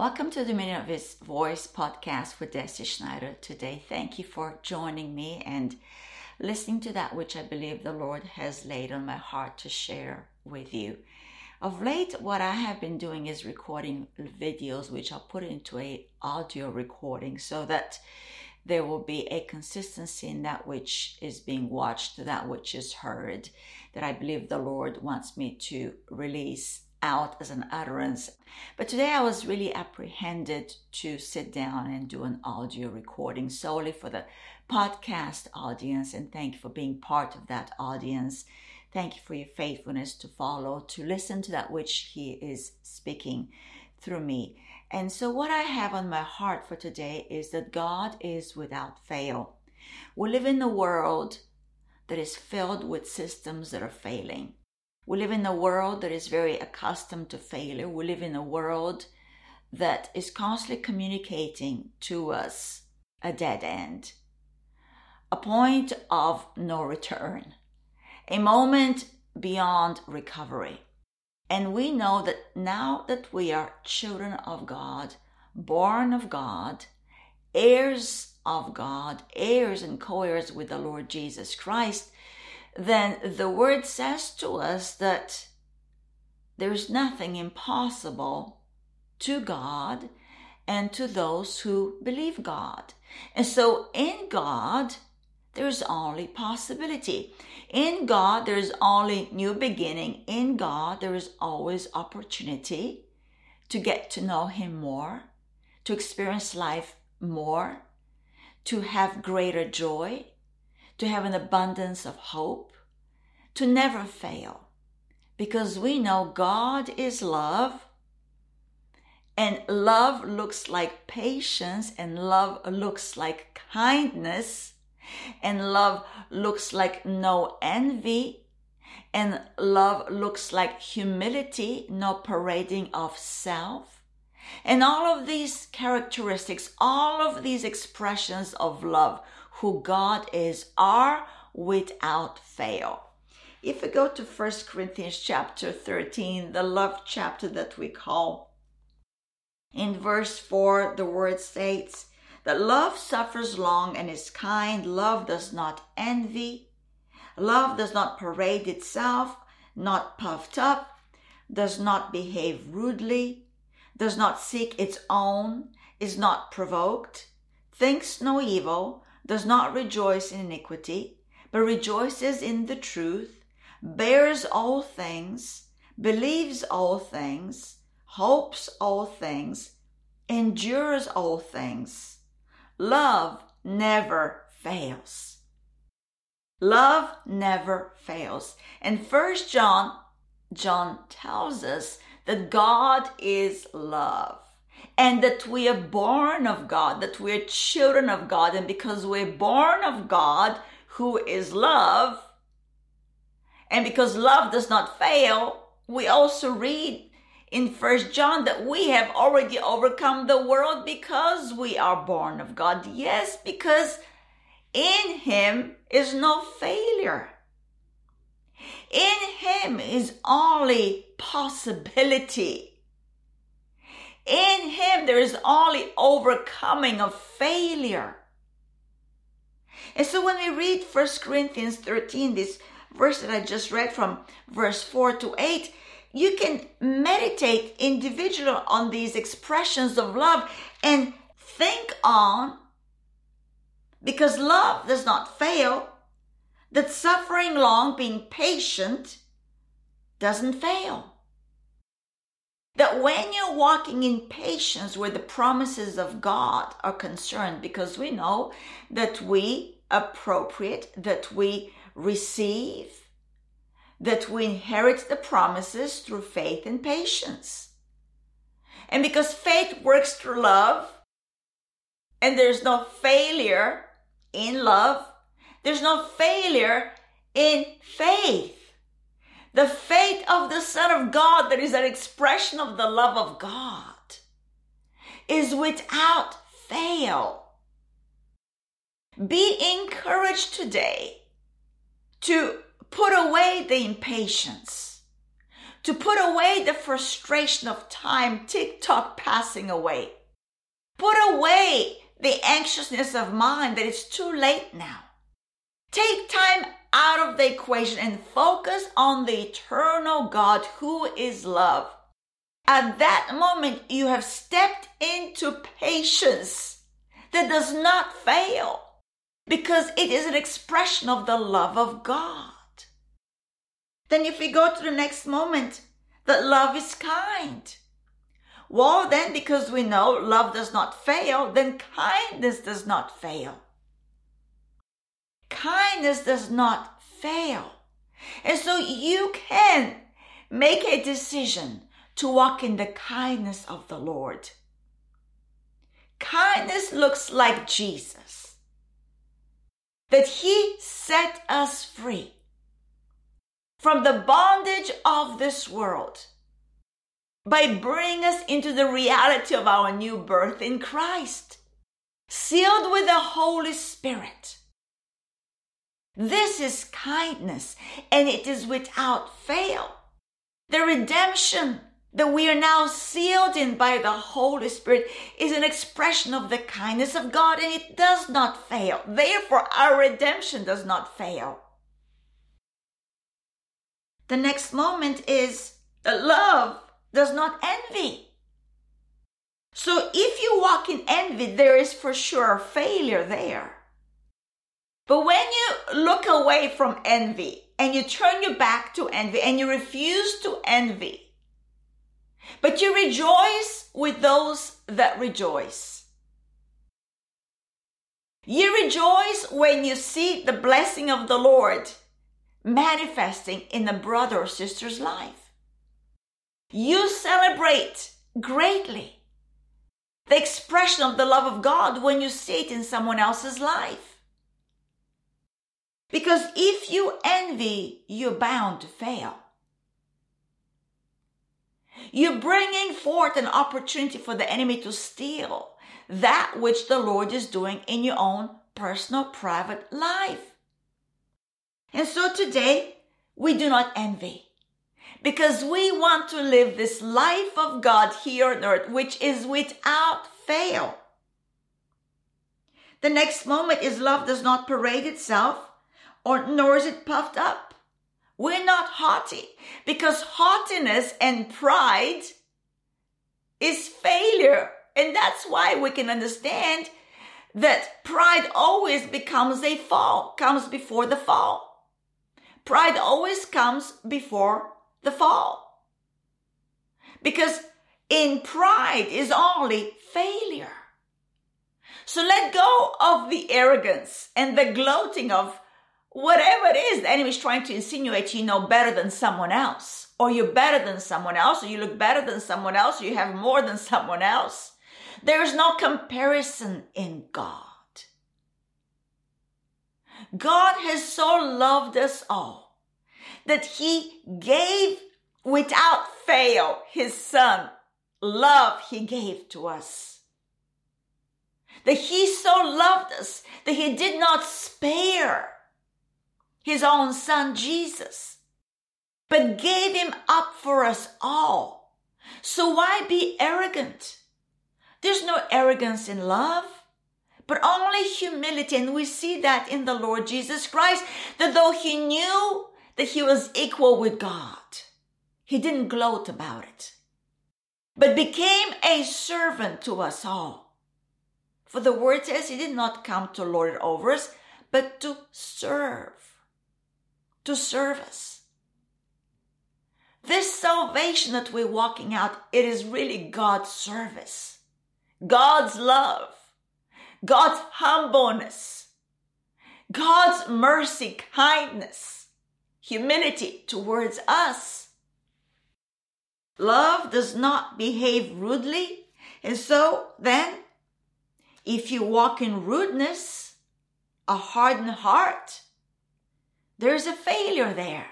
Welcome to the Dominion of His Voice podcast with Deci Schneider today. Thank you for joining me and listening to that which I believe the Lord has laid on my heart to share with you. Of late, what I have been doing is recording videos, which I'll put into a audio recording so that there will be a consistency in that which is being watched, that which is heard, that I believe the Lord wants me to release out as an utterance. But today I was really apprehended to sit down and do an audio recording solely for the podcast audience. And thank you for being part of that audience. Thank you for your faithfulness to follow, to listen to that which He is speaking through me. And so, what I have on my heart for today is that God is without fail. We live in a world that is filled with systems that are failing. We live in a world that is very accustomed to failure. We live in a world that is constantly communicating to us a dead end, a point of no return, a moment beyond recovery. And we know that now that we are children of God, born of God, heirs of God, heirs and co heirs with the Lord Jesus Christ, then the word says to us that there's nothing impossible to God and to those who believe God. And so in God, there's only possibility. In God, there's only new beginning. In God, there is always opportunity to get to know Him more, to experience life more, to have greater joy, to have an abundance of hope, to never fail. Because we know God is love, and love looks like patience, and love looks like kindness, and love looks like no envy, and love looks like humility, no parading of self. And all of these characteristics, all of these expressions of love who God is are without fail. If we go to 1 Corinthians chapter 13, the love chapter that we call, in verse 4, the word states that love suffers long and is kind, love does not envy, love does not parade itself, not puffed up, does not behave rudely, does not seek its own, is not provoked, thinks no evil, does not rejoice in iniquity, but rejoices in the truth, bears all things, believes all things, hopes all things, endures all things. Love never fails. Love never fails. And first John, John tells us that God is love and that we are born of God, that we're children of God. And because we're born of God, who is love, and because love does not fail, we also read in First John that we have already overcome the world because we are born of God. Yes, because in Him is no failure. In Him is only possibility. In Him, there is only overcoming of failure. And so when we read 1 Corinthians 13, this verse that I just read from verse 4 to 8, you can meditate individually on these expressions of love and think on, because love does not fail, that suffering long, being patient, doesn't fail that when you're walking in patience where the promises of God are concerned, because we know that we appropriate, that we receive, that we inherit the promises through faith and patience. And because faith works through love, and there's no failure in love, there's no failure in faith. The faith of the Son of God, that is an expression of the love of God, is without fail. Be encouraged today to put away the impatience, to put away the frustration of time, tick tock passing away. Put away the anxiousness of mind that it's too late now. Take time out of the equation and focus on the eternal God who is love. At that moment, you have stepped into patience that does not fail because it is an expression of the love of God. Then, if we go to the next moment, that love is kind. Well, then, because we know love does not fail, then kindness does not fail. Kindness does not fail. And so you can make a decision to walk in the kindness of the Lord. Kindness looks like Jesus, that He set us free from the bondage of this world by bringing us into the reality of our new birth in Christ, sealed with the Holy Spirit. This is kindness, and it is without fail. The redemption that we are now sealed in by the Holy Spirit is an expression of the kindness of God, and it does not fail. Therefore, our redemption does not fail. The next moment is that love does not envy. So if you walk in envy, there is for sure a failure there. But when you look away from envy and you turn your back to envy and you refuse to envy, but you rejoice with those that rejoice. You rejoice when you see the blessing of the Lord manifesting in a brother or sister's life. You celebrate greatly the expression of the love of God when you see it in someone else's life. Because if you envy, you're bound to fail. You're bringing forth an opportunity for the enemy to steal that which the Lord is doing in your own personal, private life. And so today, we do not envy because we want to live this life of God here on earth, which is without fail. The next moment is love does not parade itself, or nor is it puffed up. We're not haughty because haughtiness and pride is failure. And that's why we can understand that pride always becomes a fall, comes before the fall. Pride always comes before the fall. Because in pride is only failure. So let go of the arrogance and the gloating of whatever it is the enemy is trying to insinuate you know better than someone else, or you're better than someone else, or you look better than someone else, or you have more than someone else. There is no comparison in God. God has so loved us all that he gave without fail his son. Love he gave to us. That he so loved us that he did not spare his own son Jesus, but gave him up for us all. So why be arrogant? There's no arrogance in love but only humility. And we see that in the Lord Jesus Christ, that though he knew that he was equal with God, he didn't gloat about it, but became a servant to us all. For the word says he did not come to lord it over us, but to serve, to serve us. This salvation that we're walking out, it is really God's service, God's love. God's humbleness, God's mercy, kindness, humility towards us. Love does not behave rudely. And so then, if you walk in rudeness, a hardened heart, there's a failure there.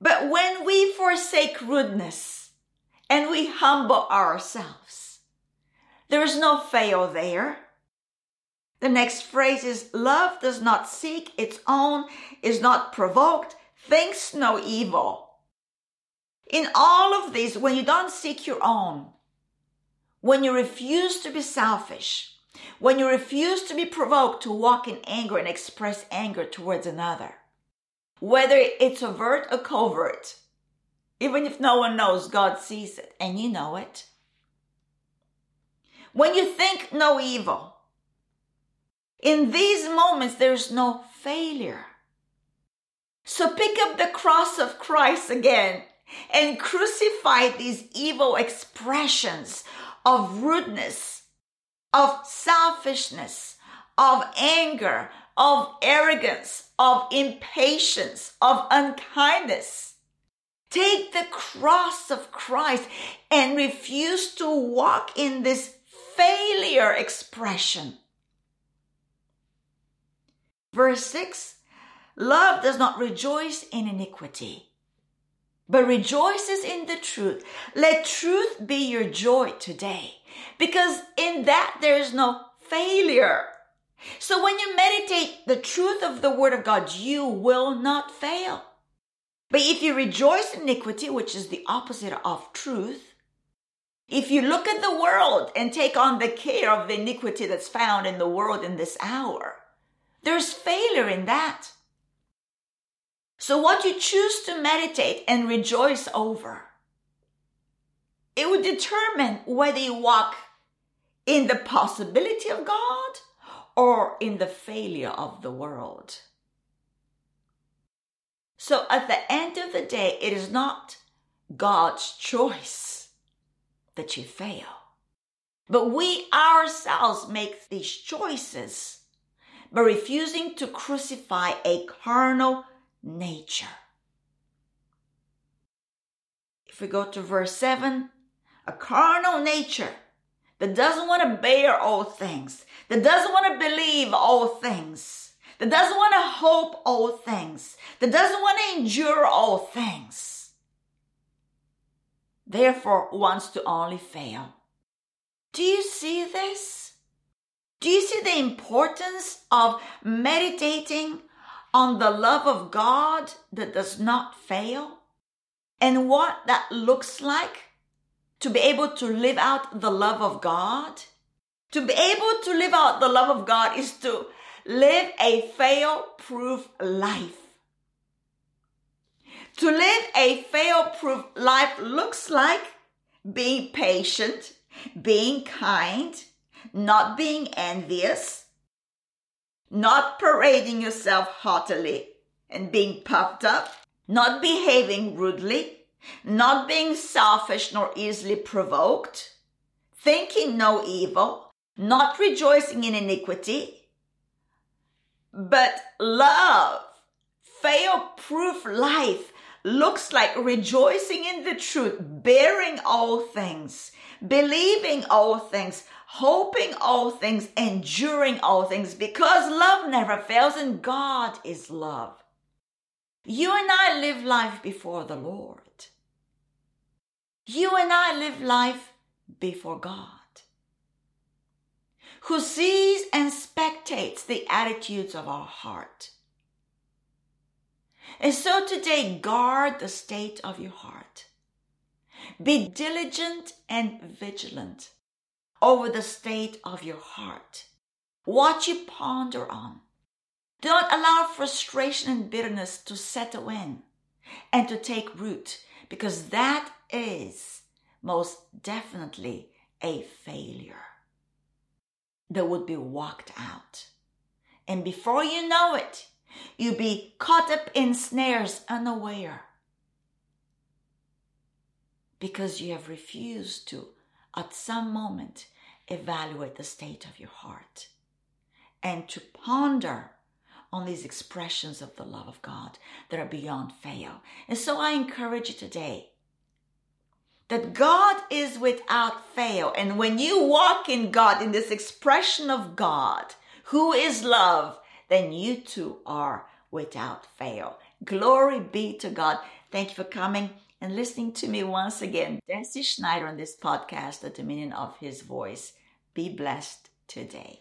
But when we forsake rudeness and we humble ourselves, there is no fail there. The next phrase is love does not seek its own, is not provoked, thinks no evil. In all of this, when you don't seek your own, when you refuse to be selfish, when you refuse to be provoked to walk in anger and express anger towards another, whether it's overt or covert, even if no one knows, God sees it and you know it. When you think no evil, in these moments there's no failure. So pick up the cross of Christ again and crucify these evil expressions of rudeness, of selfishness, of anger, of arrogance, of impatience, of unkindness. Take the cross of Christ and refuse to walk in this failure expression. Verse 6 Love does not rejoice in iniquity, but rejoices in the truth. Let truth be your joy today, because in that there is no failure. So when you meditate the truth of the word of God, you will not fail. But if you rejoice in iniquity, which is the opposite of truth, if you look at the world and take on the care of the iniquity that's found in the world in this hour, there's failure in that. So what you choose to meditate and rejoice over, it would determine whether you walk in the possibility of God or in the failure of the world. So at the end of the day, it is not God's choice that you fail. But we ourselves make these choices by refusing to crucify a carnal nature. If we go to verse 7, a carnal nature that doesn't want to bear all things, that doesn't want to believe all things, that doesn't want to hope all things, that doesn't want to endure all things, therefore wants to only fail. Do you see this? Do you see the importance of meditating on the love of God that does not fail and what that looks like to be able to live out the love of God. To be able to live out the love of God is to live a fail proof life. To live a fail proof life looks like being patient, being kind, not being envious, not parading yourself haughtily and being puffed up, not behaving rudely, not being selfish nor easily provoked, thinking no evil, not rejoicing in iniquity, but love, fail proof life looks like rejoicing in the truth, bearing all things, believing all things, hoping all things, enduring all things, because love never fails and God is love. You and I live life before the Lord. You and I live life before God, who sees and spectates the attitudes of our heart. And so today, guard the state of your heart. Be diligent and vigilant over the state of your heart. What you ponder on. Do not allow frustration and bitterness to settle in and to take root because that is most definitely a failure that would be walked out. And before you know it, you'll be caught up in snares unaware because you have refused to at some moment evaluate the state of your heart and to ponder on these expressions of the love of God that are beyond fail. And so I encourage you today that God is without fail. And when you walk in God, in this expression of God, who is love, then you too are without fail. Glory be to God. Thank you for coming and listening to me once again. Deci Schneider on this podcast, The Dominion of His Voice. Be blessed today.